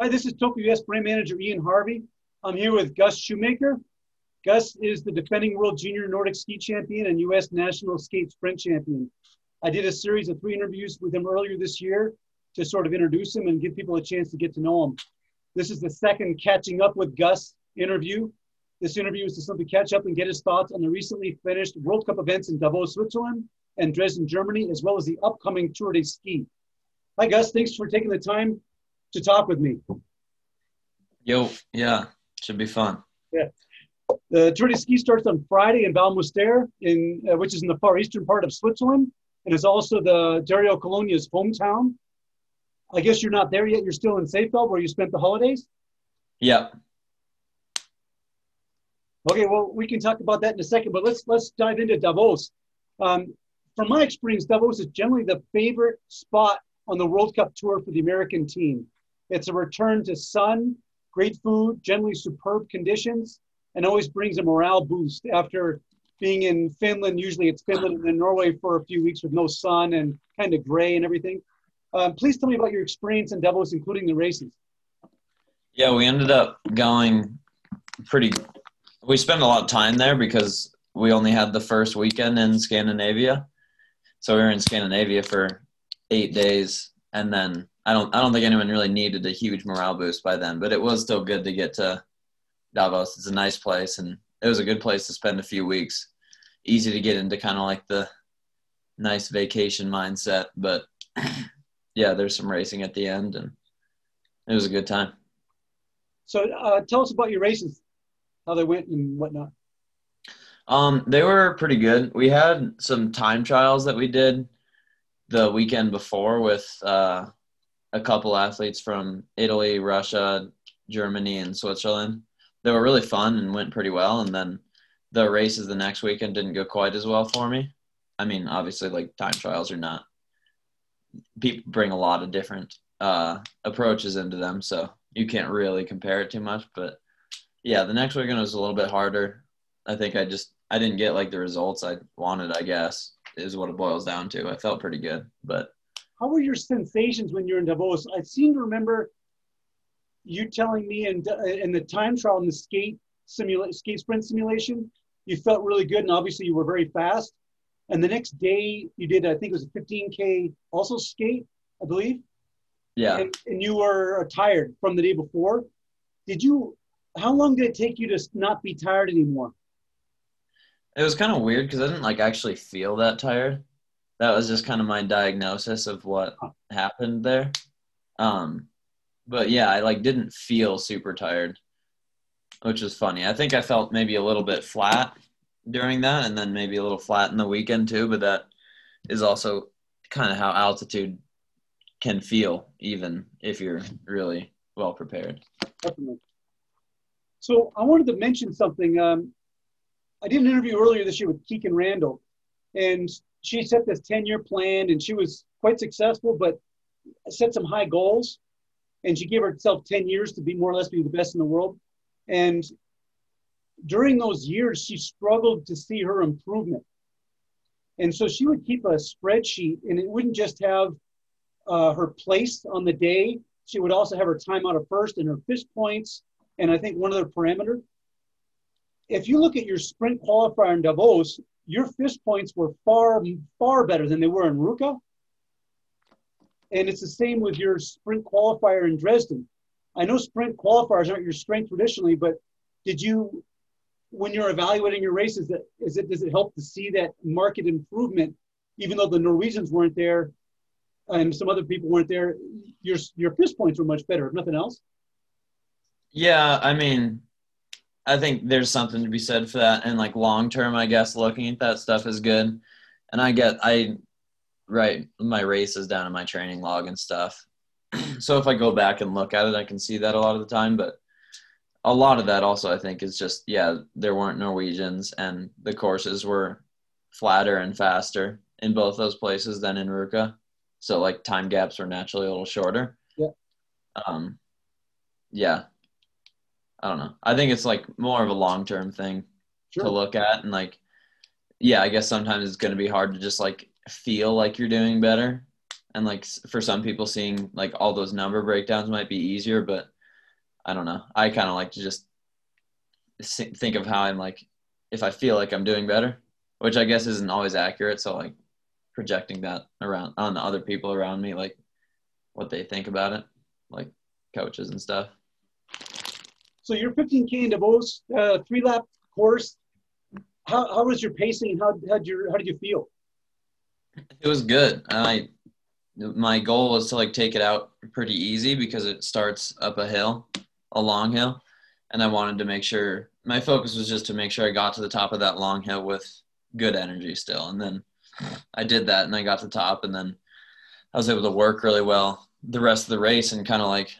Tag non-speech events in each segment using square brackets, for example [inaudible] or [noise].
Hi, this is Toko US brand manager Ian Harvey. I'm here with Gus Schumacher. Gus is the defending world junior Nordic ski champion and US national skate sprint champion. I did a series of three interviews with him earlier this year to sort of introduce him and give people a chance to get to know him. This is the second catching up with Gus interview. This interview is to simply catch up and get his thoughts on the recently finished World Cup events in Davos, Switzerland and Dresden, Germany, as well as the upcoming Tour de Ski. Hi, Gus. Thanks for taking the time to talk with me. Yo, yeah, should be fun. Yeah. The Tour de Ski starts on Friday in Val Müstair, in, uh, which is in the far eastern part of Switzerland, and is also the Dario Cologna's hometown. I guess you're not there yet. You're still in Seefeld, where you spent the holidays. Yeah. Okay, well, we can talk about that in a second, but let's let's dive into Davos. Um, from my experience, Davos is generally the favorite spot on the World Cup tour for the American team. It's a return to sun, great food, generally superb conditions, and always brings a morale boost after being in Finland. Usually it's Finland and then Norway for a few weeks with no sun and kind of gray and everything. Um, please tell me about your experience in Davos, including the races. Yeah, we ended up going pretty. We spent a lot of time there because we only had the first weekend in Scandinavia, so we were in Scandinavia for eight days, and then I don't I don't think anyone really needed a huge morale boost by then, but it was still good to get to Davos. It's a nice place, and it was a good place to spend a few weeks. Easy to get into kind of like the nice vacation mindset, but [clears throat] yeah, there's some racing at the end, and it was a good time. So, uh, tell us about your races, how they went and whatnot. Um, they were pretty good. We had some time trials that we did the weekend before with uh, a couple athletes from Italy, Russia, Germany, and Switzerland. They were really fun and went pretty well. And then the races the next weekend didn't go quite as well for me. I mean, obviously, like time trials are not. People bring a lot of different uh, approaches into them, so you can't really compare it too much. But yeah, the next weekend was a little bit harder. I think I just I didn't get like the results I wanted. I guess is what it boils down to. I felt pretty good, but how were your sensations when you're in Davos? I seem to remember you telling me in uh, in the time trial in the skate simulate skate sprint simulation, you felt really good, and obviously you were very fast. And the next day you did, I think it was a 15k also skate, I believe. Yeah. And, and you were uh, tired from the day before. Did you? How long did it take you to not be tired anymore? It was kind of weird because I didn't like actually feel that tired. That was just kind of my diagnosis of what happened there. Um, but yeah, I like didn't feel super tired, which is funny. I think I felt maybe a little bit flat during that, and then maybe a little flat in the weekend too. But that is also kind of how altitude can feel, even if you're really well prepared. Definitely. So I wanted to mention something. Um, I did an interview earlier this year with Kikkan Randall, and she set this 10 year plan and she was quite successful, but set some high goals. And she gave herself 10 years to be more or less be the best in the world. And during those years, she struggled to see her improvement. And so she would keep a spreadsheet, and it wouldn't just have uh, her place on the day. She would also have her time out of first and her FIS points, and I think one other parameter if you look at your sprint qualifier in Davos, your FIS points were far, far better than they were in Ruka. And it's the same with your sprint qualifier in Dresden. I know sprint qualifiers aren't your strength traditionally, but did you, when you're evaluating your races, that is it does it help to see that market improvement, even though the Norwegians weren't there and some other people weren't there, your your FIS points were much better, if nothing else? Yeah, I mean, I think there's something to be said for that. And like long term, I guess looking at that stuff is good. And I get, I write my races down in my training log and stuff. [clears throat] so if I go back and look at it, I can see that a lot of the time. But a lot of that also, I think, is just, yeah, there weren't Norwegians and the courses were flatter and faster in both those places than in Ruka. So like time gaps were naturally a little shorter. Yeah. Um, yeah, I don't know. I think it's like more of a long term thing sure. to look at, and like, yeah, I guess sometimes it's going to be hard to just like feel like you're doing better and like for some people seeing like all those number breakdowns might be easier but i don't know i kind of like to just think of how i'm like if i feel like i'm doing better which i guess isn't always accurate so like projecting that around on the other people around me like what they think about it like coaches and stuff so you're 15k in davos uh, three lap course how, how was your pacing? How, how did you how did you feel? It was good. I my goal was to like take it out pretty easy because it starts up a hill, a long hill, and I wanted to make sure my focus was just to make sure I got to the top of that long hill with good energy still. And then I did that and I got to the top and then I was able to work really well the rest of the race and kind of like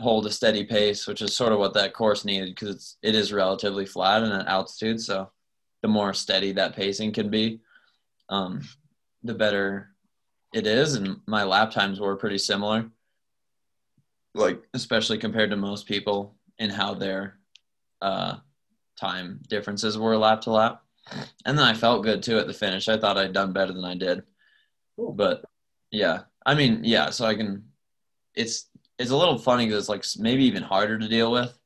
hold a steady pace, which is sort of what that course needed because it's it is relatively flat and at altitude. So the more steady that pacing can be, um, the better it is, and my lap times were pretty similar. Like especially compared to most people in how their uh, time differences were lap to lap. And then I felt good too at the finish. I thought I'd done better than I did. Cool. But yeah, I mean, yeah. So I can. It's it's a little funny because it's like maybe even harder to deal with,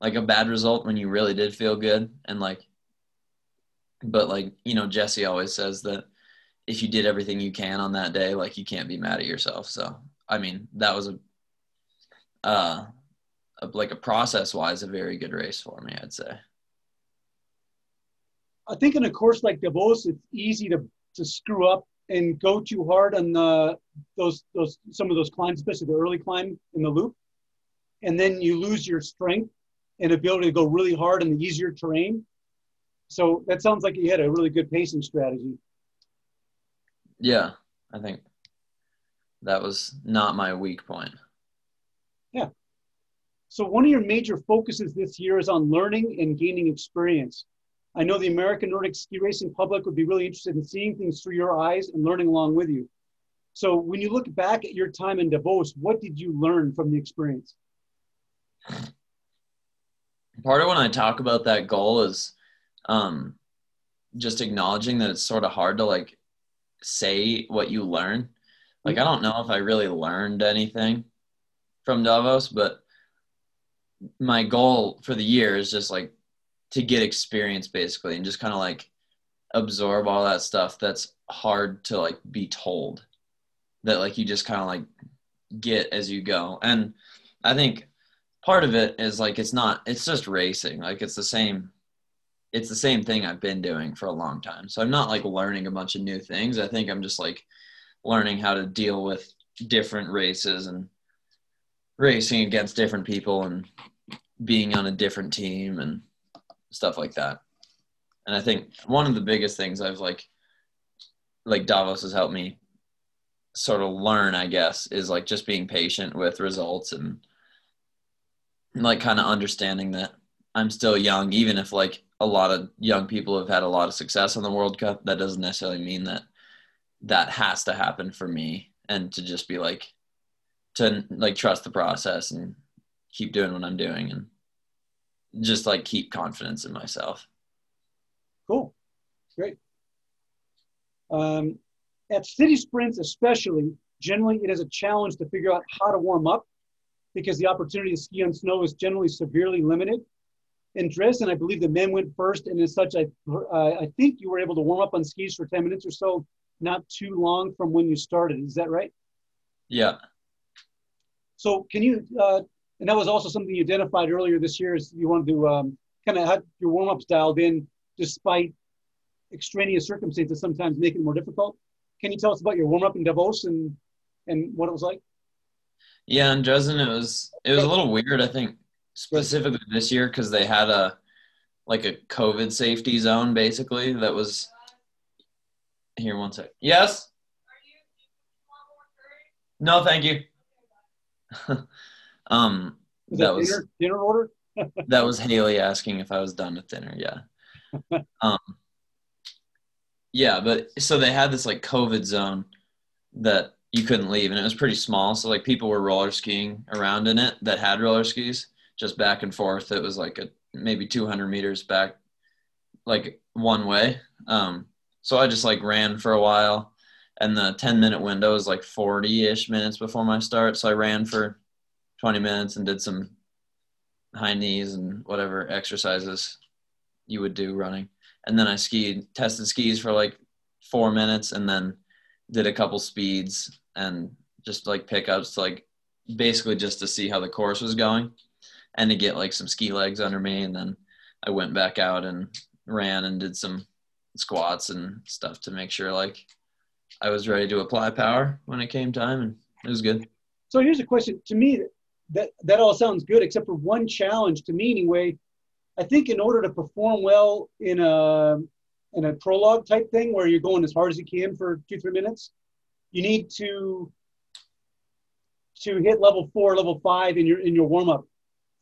like a bad result when you really did feel good and like. But like you know, Jesse always says that if you did everything you can on that day, like you can't be mad at yourself. So, I mean, that was a, uh, a, like a process wise, a very good race for me, I'd say. I think in a course like Davos, it's easy to, to screw up and go too hard on the, those, those, some of those climbs, especially the early climb in the loop. And then you lose your strength and ability to go really hard in the easier terrain. So that sounds like you had a really good pacing strategy. Yeah, I think that was not my weak point. Yeah. So one of your major focuses this year is on learning and gaining experience. I know the American Nordic ski racing public would be really interested in seeing things through your eyes and learning along with you. So when you look back at your time in Davos, what did you learn from the experience? Part of when I talk about that goal is um, just acknowledging that it's sort of hard to like say what you learn. Like I don't know if I really learned anything from Davos, but my goal for the year is just like to get experience basically and just kind of like absorb all that stuff that's hard to like be told that like you just kind of like get as you go. And I think part of it is like it's not it's just racing. Like it's the same it's the same thing I've been doing for a long time. So I'm not like learning a bunch of new things. I think I'm just like learning how to deal with different races and racing against different people and being on a different team and stuff like that. And I think one of the biggest things I've like like Davos has helped me sort of learn, I guess, is like just being patient with results and like kind of understanding that I'm still young, even if like a lot of young people have had a lot of success in the World Cup, that doesn't necessarily mean that that has to happen for me and to just be like to like trust the process and keep doing what I'm doing and just like keep confidence in myself. Cool. Great. Um, at city sprints, especially, generally it is a challenge to figure out how to warm up because the opportunity to ski on snow is generally severely limited in Dresden, I believe the men went first, and as such, I uh, I think you were able to warm up on skis for ten minutes or so, not too long from when you started. Is that right? Yeah. So can you? Uh, and that was also something you identified earlier this year. Is you wanted to um, kind of have your warm ups dialed in, despite extraneous circumstances sometimes make it more difficult. Can you tell us about your warm up in Davos and and what it was like? Yeah, in Dresden, it was it was a little weird. I think specifically this year because they had a like a COVID safety zone basically that was here one sec. Yes. No, thank you. [laughs] um, was that, was dinner, dinner order. [laughs] that was Haley asking if I was done with dinner. Yeah. [laughs] um, yeah, but so they had this like COVID zone that you couldn't leave, and it was pretty small. So like people were roller skiing around in it that had roller skis, just back and forth. It was like a maybe 200 meters back, like one way. Um, so I just like ran for a while, and the 10 minute window is like 40 ish minutes before my start. So I ran for 20 minutes and did some high knees and whatever exercises you would do running. And then I skied, tested skis for like four minutes and then did a couple speeds and just like pickups to like basically just to see how the course was going and to get like some ski legs under me. And then I went back out and ran and did some squats and stuff to make sure like I was ready to apply power when it came time and it was good. So here's a question to me that that all sounds good except for one challenge to me anyway. I think in order to perform well in a in a prologue type thing where you're going as hard as you can for two three minutes, you need to to hit level four, level five in your in your warm up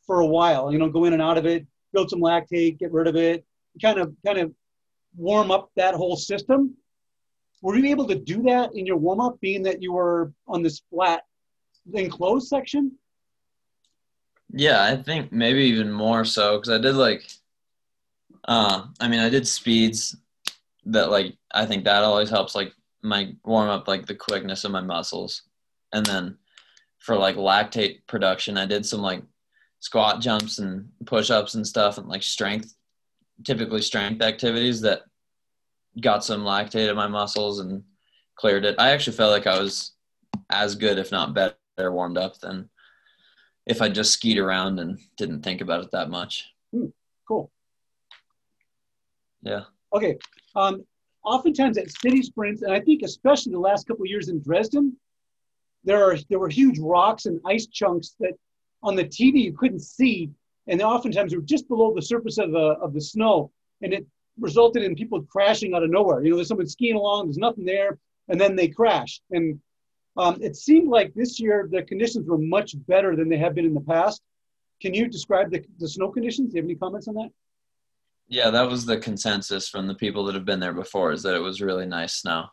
for a while. You know, go in and out of it, build some lactate, get rid of it, kind of kind of warm up that whole system. Were you able to do that in your warm up, being that you were on this flat enclosed section? Yeah, I think maybe even more so because I did like, uh, I mean, I did speeds that like I think that always helps like my warm up like the quickness of my muscles, and then for like lactate production, I did some like squat jumps and push ups and stuff and like strength, typically strength activities that got some lactate in my muscles and cleared it. I actually felt like I was as good, if not better, warmed up than if I just skied around and didn't think about it that much. Hmm, cool. Yeah. Okay. Um, oftentimes at city sprints, and I think especially the last couple of years in Dresden, there are there were huge rocks and ice chunks that on the TV you couldn't see, and oftentimes they were just below the surface of the of the snow, and it resulted in people crashing out of nowhere. You know, there's someone skiing along, there's nothing there, and then they crash. And um, it seemed like this year the conditions were much better than they have been in the past. Can you describe the, the snow conditions? Do you have any comments on that? Yeah, that was the consensus from the people that have been there before is that it was really nice snow.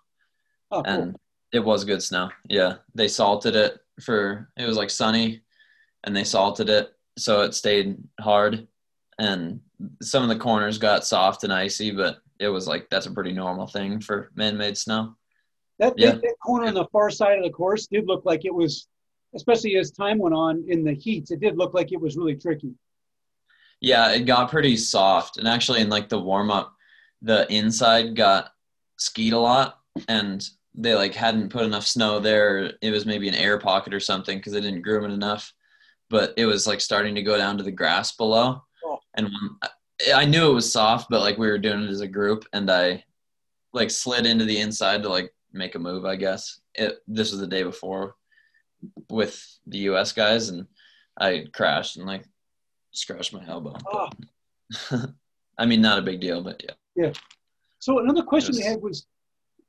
Oh, cool. And it was good snow. Yeah. They salted it for it was like sunny and they salted it so it stayed hard and some of the corners got soft and icy, but it was like that's a pretty normal thing for man-made snow. That, yeah. that, that corner on the far side of the course did look like it was, especially as time went on in the heats, it did look like it was really tricky. Yeah, it got pretty soft, and actually in like the warm up, the inside got skied a lot, and they like hadn't put enough snow there. It was maybe an air pocket or something because they didn't groom it enough, but it was like starting to go down to the grass below oh. and I knew it was soft, but like we were doing it as a group, and I like slid into the inside to like make a move. I guess it. This was the day before with the U.S. guys, and I crashed and like scratched my elbow. Oh. [laughs] I mean, not a big deal, but yeah. Yeah. So another question was, I had was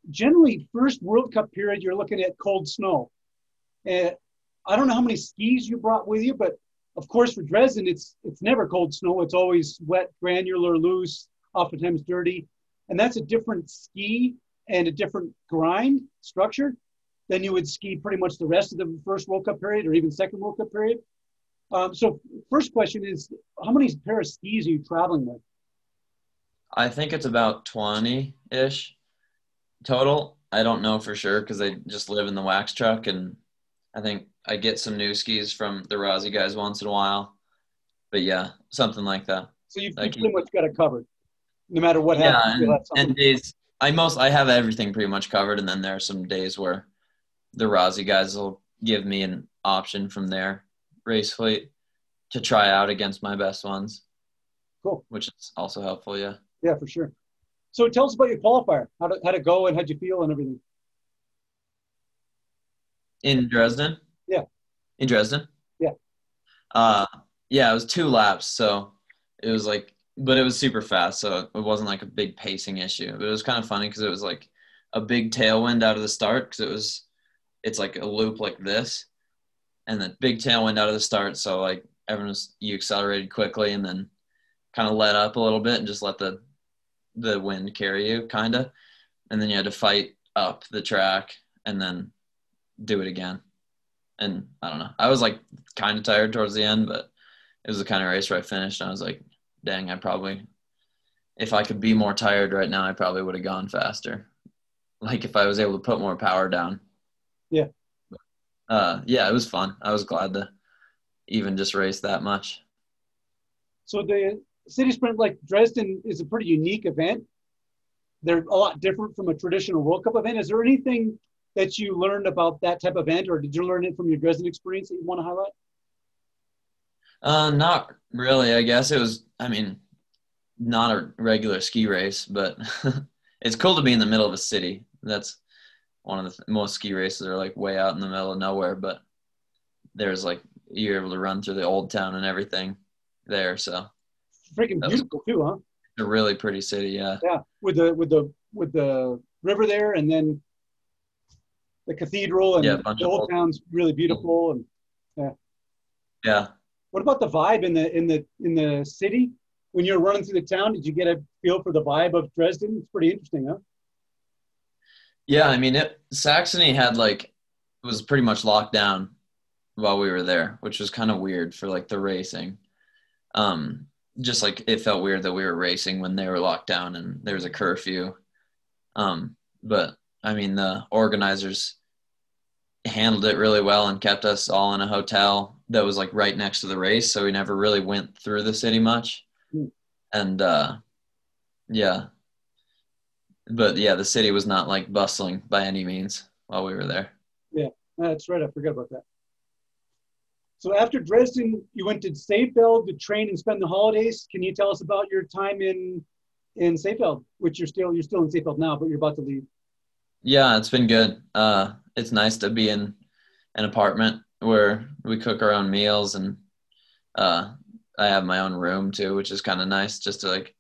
generally first World Cup period, you're looking at cold snow. Uh, I don't know how many skis you brought with you, but of course, for Dresden, it's it's never cold snow. It's always wet, granular, loose, oftentimes dirty, and that's a different ski and a different grind structure than you would ski pretty much the rest of the first World Cup period or even second World Cup period. Um, so, first question is, how many pair of skis are you traveling with? I think it's about twenty ish total. I don't know for sure because I just live in the wax truck, and I think I get some new skis from the Rossi guys once in a while. But yeah, something like that. So you've like, pretty much got it covered, no matter what yeah, happens. And, and days, I most I have everything pretty much covered, and then there are some days where the Rossi guys will give me an option from their race fleet to try out against my best ones. Cool. Which is also helpful, yeah. Yeah, for sure. So tell us about your qualifier. How did, how to go and how'd you feel and everything? In Dresden? Yeah. In Dresden? Yeah. Uh, yeah, it was two laps, so it was like, but it was super fast, so it wasn't like a big pacing issue. But it was kind of funny because it was like a big tailwind out of the start because it was, it's like a loop like this, and then big tailwind out of the start. So like everyone was, you accelerated quickly and then kind of let up a little bit and just let the the wind carry you, kind of, and then you had to fight up the track and then do it again and I don't know. I was like kind of tired towards the end, but it was the kind of race where I finished and I was like, dang, I probably, if I could be more tired right now, I probably would have gone faster. like if I was able to put more power down. Yeah. Uh, yeah, it was fun. I was glad to even just race that much. So the city sprint like Dresden is a pretty unique event. They're a lot different from a traditional World Cup event. Is there anything that you learned about that type of event, or did you learn it from your Dresden experience that you want to highlight? Uh, not really. I guess it was. I mean, not a regular ski race, but [laughs] it's cool to be in the middle of a city. That's one of the th- most ski races are like way out in the middle of nowhere, but there's like you're able to run through the old town and everything there. So Freaking beautiful too, huh? a really pretty city. Yeah. Yeah, with the with the with the river there, and then the cathedral and Yeah, the old old- town's really beautiful. And yeah. Yeah. What about the vibe in the in the in the city? When you're running through the town, did you get a feel for the vibe of Dresden? It's pretty interesting, huh? Yeah. I mean, it, Saxony had like, was pretty much locked down while we were there, which was kind of weird for like the racing. Um, just like it felt weird that we were racing when they were locked down and there was a curfew. Um, but I mean, the organizers handled it really well and kept us all in a hotel that was like right next to the race. So we never really went through the city much. Hmm. And, uh, yeah. But yeah, the city was not like bustling by any means while we were there. Yeah, that's right. I forgot about that. So after Dresden, you went to Seefeld to train and spend the holidays. Can you tell us about your time in in Seefeld, which you're still you're still in Seefeld now, but you're about to leave? Yeah, it's been good. Uh, it's nice to be in an apartment where we cook our own meals and uh, I have my own room too, which is kind of nice just to like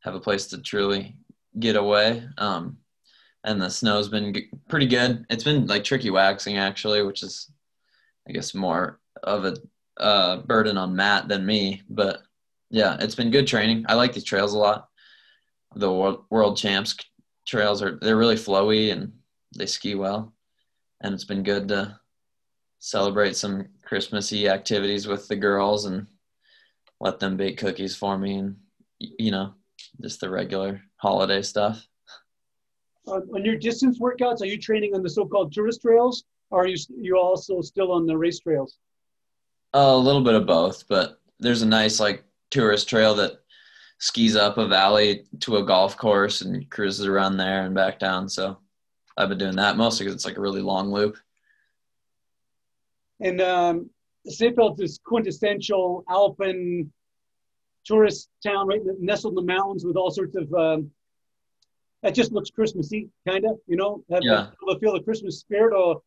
have a place to truly get away. Um, and the snow's been g- pretty good. It's been like tricky waxing actually, which is I guess more of a uh, burden on Matt than me. But yeah, it's been good training. I like these trails a lot. The world, world champs trails are they're really flowy and they ski well and it's been good to celebrate some christmassy activities with the girls and let them bake cookies for me and you know just the regular holiday stuff. Uh, on your distance workouts, are you training on the so-called tourist trails, or are you you also still on the race trails? a little bit of both but there's a nice like tourist trail that skis up a valley to a golf course and cruises around there and back down. So i've been doing that mostly because it's like a really long loop And um, Seefeld is quintessential Alpine tourist town, right nestled in the mountains with all sorts of. Um, that just looks Christmassy, kind of. You know, have Yeah. the feel the Christmas spirit, or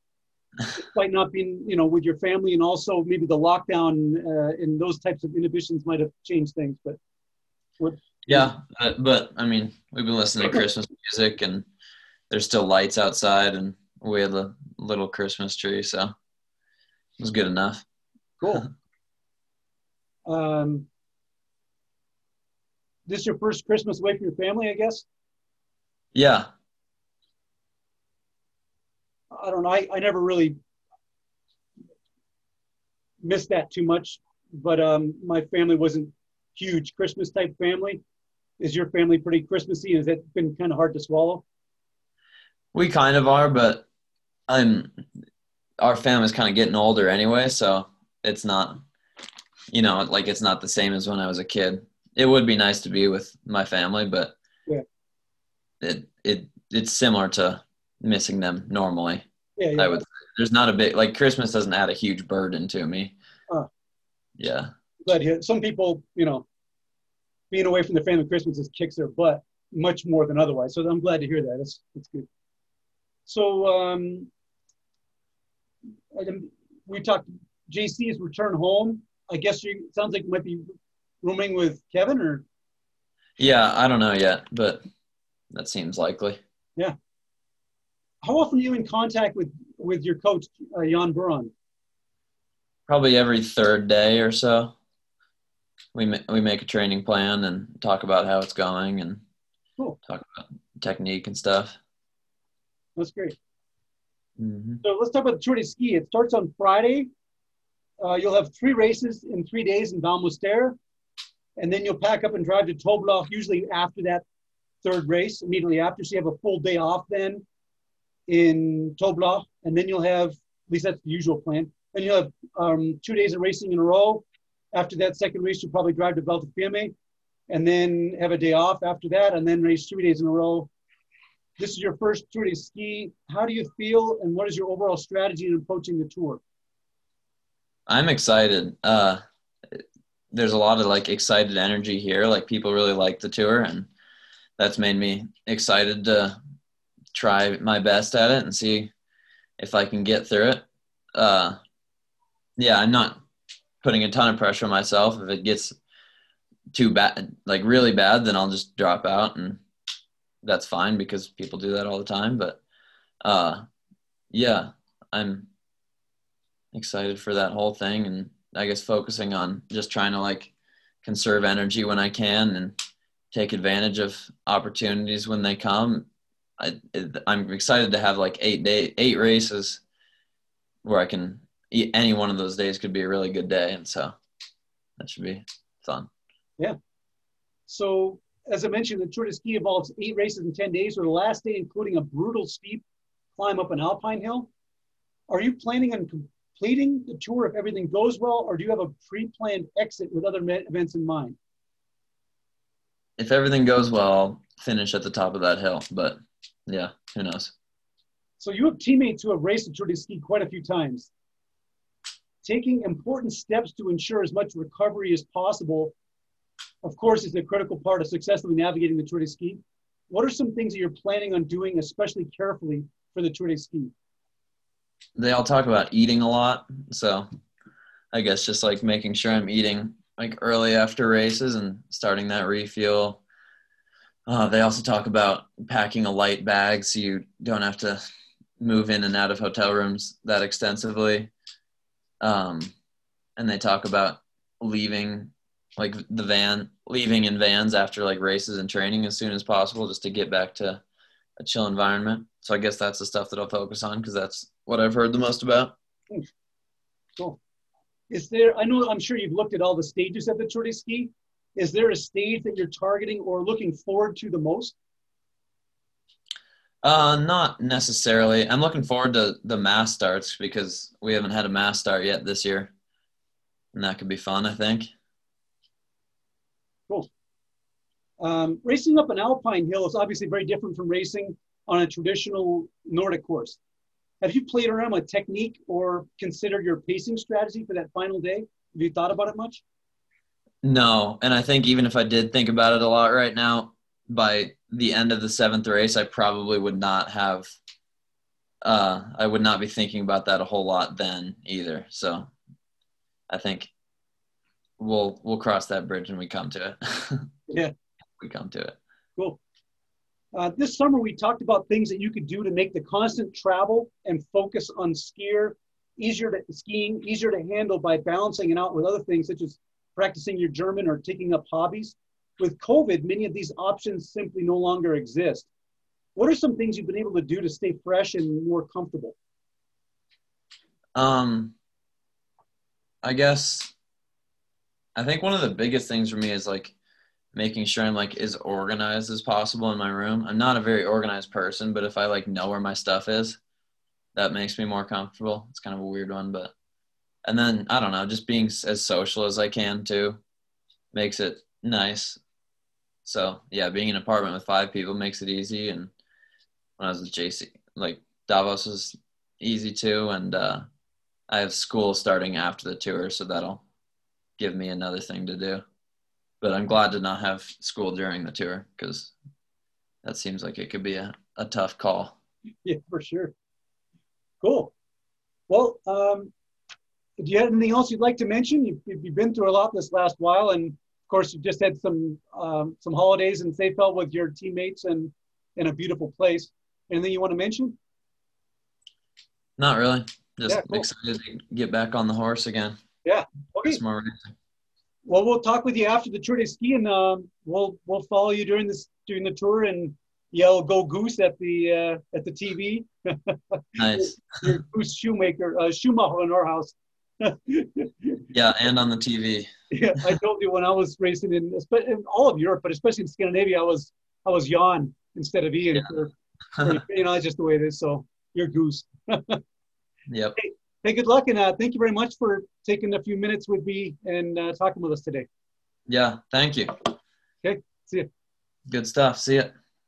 despite not being, you know, with your family, and also maybe the lockdown uh, and those types of inhibitions might have changed things. But what, Yeah, but, but I mean, we've been listening to Christmas music, and there's still lights outside, and we had a little Christmas tree, so it was good enough. cool. [laughs] um, this your first Christmas away from your family, I guess. Yeah, I don't know. I, I never really missed that too much, but um, my family wasn't huge Christmas type family. Is your family pretty Christmassy? Has that been kind of hard to swallow? we kind of are, but I'm our family's kind of getting older anyway, so it's not, you know, like it's not the same as when I was a kid. It would be nice to be with my family, but Yeah. it it it's similar to missing them normally. Yeah, yeah. I would. There's not a big like Christmas doesn't add a huge burden to me. Huh. Yeah, But some people, you know, being away from the family Christmas just kicks their butt much more than otherwise. So I'm glad to hear that. That's that's good. So um, we talked JC's return home. I guess you it sounds like you might be rooming with Kevin or yeah. I don't know yet, but that seems likely. Yeah. How often are you in contact with with your coach uh, Jan Buron? Probably every third day or so. We ma- we make a training plan and talk about how it's going and Cool. talk about technique and stuff. That's great. Hmm So let's talk about the Tour de Ski. It starts on Friday. Uh, you'll have three races in three days in Val Müstair, and then you'll pack up and drive to Toblach. Usually after that third race, immediately after, so you have a full day off then. in Toblach, and then you'll have, at least that's the usual plan, and you'll have um, two days of racing in a row. After that second race, you'll probably drive to Fiemme, and then have a day off after that, and then race three days in a row. This is your first Tour de Ski. How do you feel, and what is your overall strategy in approaching the tour? I'm excited. Uh, there's a lot of like excited energy here. Like people really like the tour, and that's made me excited to try my best at it and see if I can get through it. Uh, yeah, I'm not putting a ton of pressure on myself. If it gets too bad, like really bad, then I'll just drop out, and that's fine because people do that all the time. But uh, yeah, I'm excited for that whole thing, and I guess focusing on just trying to like conserve energy when I can and take advantage of opportunities when they come. I, I'm excited to have like eight day, eight races where I can any one of those days could be a really good day, and so that should be fun. Yeah. So as I mentioned, the Tour de Ski involves eight races in ten days, with the last day including a brutal steep climb up an alpine hill. Are you planning on completing the tour if everything goes well, or do you have a pre-planned exit with other events in mind? If everything goes well, I'll finish at the top of that hill. But yeah, who knows? So you have teammates who have raced the Tour de Ski quite a few times. Taking important steps to ensure as much recovery as possible, of course, is a critical part of successfully navigating the Tour de Ski. What are some things that you're planning on doing, especially carefully, for the Tour de Ski? they all talk about eating a lot. So I guess just like making sure I'm eating like early after races and starting that refuel. Uh, they also talk about packing a light bag so you don't have to move in and out of hotel rooms that extensively. Um, and they talk about leaving like the van, leaving in vans after like races and training as soon as possible just to get back to a chill environment. So I guess that's the stuff that I'll focus on because that's what I've heard the most about. Cool. Is there? I know. I'm sure you've looked at all the stages of the Tour de Ski. Is there a stage that you're targeting or looking forward to the most? Uh, not necessarily. I'm looking forward to the mass starts because we haven't had a mass start yet this year, and that could be fun. I think. Cool. Um, racing up an alpine hill is obviously very different from racing on a traditional Nordic course. Have you played around with technique or considered your pacing strategy for that final day? Have you thought about it much? No, and I think even if I did think about it a lot right now, by the end of the seventh race, I probably would not have. Uh, I would not be thinking about that a whole lot then either. So, I think we'll we'll cross that bridge when we come to it. [laughs] yeah, we come to it. Cool. Uh, this summer, we talked about things that you could do to make the constant travel and focus on skier easier to skiing easier to handle by balancing it out with other things such as practicing your German or taking up hobbies. With COVID, many of these options simply no longer exist. What are some things you've been able to do to stay fresh and more comfortable? Um, I guess I think one of the biggest things for me is like making sure I'm like as organized as possible in my room. I'm not a very organized person, but if I like know where my stuff is, that makes me more comfortable. It's kind of a weird one, but and then I don't know, just being as social as I can too makes it nice. So yeah, being in an apartment with five people makes it easy. And when I was with JC, like Davos was easy too. And uh, I have school starting after the tour, so that'll give me another thing to do but I'm glad to not have school during the tour because that seems like it could be a, a tough call. [laughs] Yeah, for sure. Cool. Well, um, do you have anything else you'd like to mention? You've, you've been through a lot this last while, and of course, you just had some um, some holidays in Seefeld with your teammates and in a beautiful place. Anything you want to mention? Not really. Just yeah, cool. excited to get back on the horse again. Yeah. Okay. Well, we'll talk with you after the Tour de Ski, and um, we'll we'll follow you during this during the tour and yell "Go Goose" at the uh, at the TV. [laughs] nice. [laughs] Your Goose Shoemaker, uh, Schumacher in our house. [laughs] yeah, and on the TV. yeah, I told you when I was racing in, in all of Europe, but especially in Scandinavia, I was I was Jan instead of Ian. Yeah. For, for, you know, that's just the way it is. So You're goose. Yep. Hey, hey, good luck, and uh, thank you very much for taking a few minutes with me and uh, talking with us today. Yeah. Thank you. Okay. See you. Good stuff. See ya.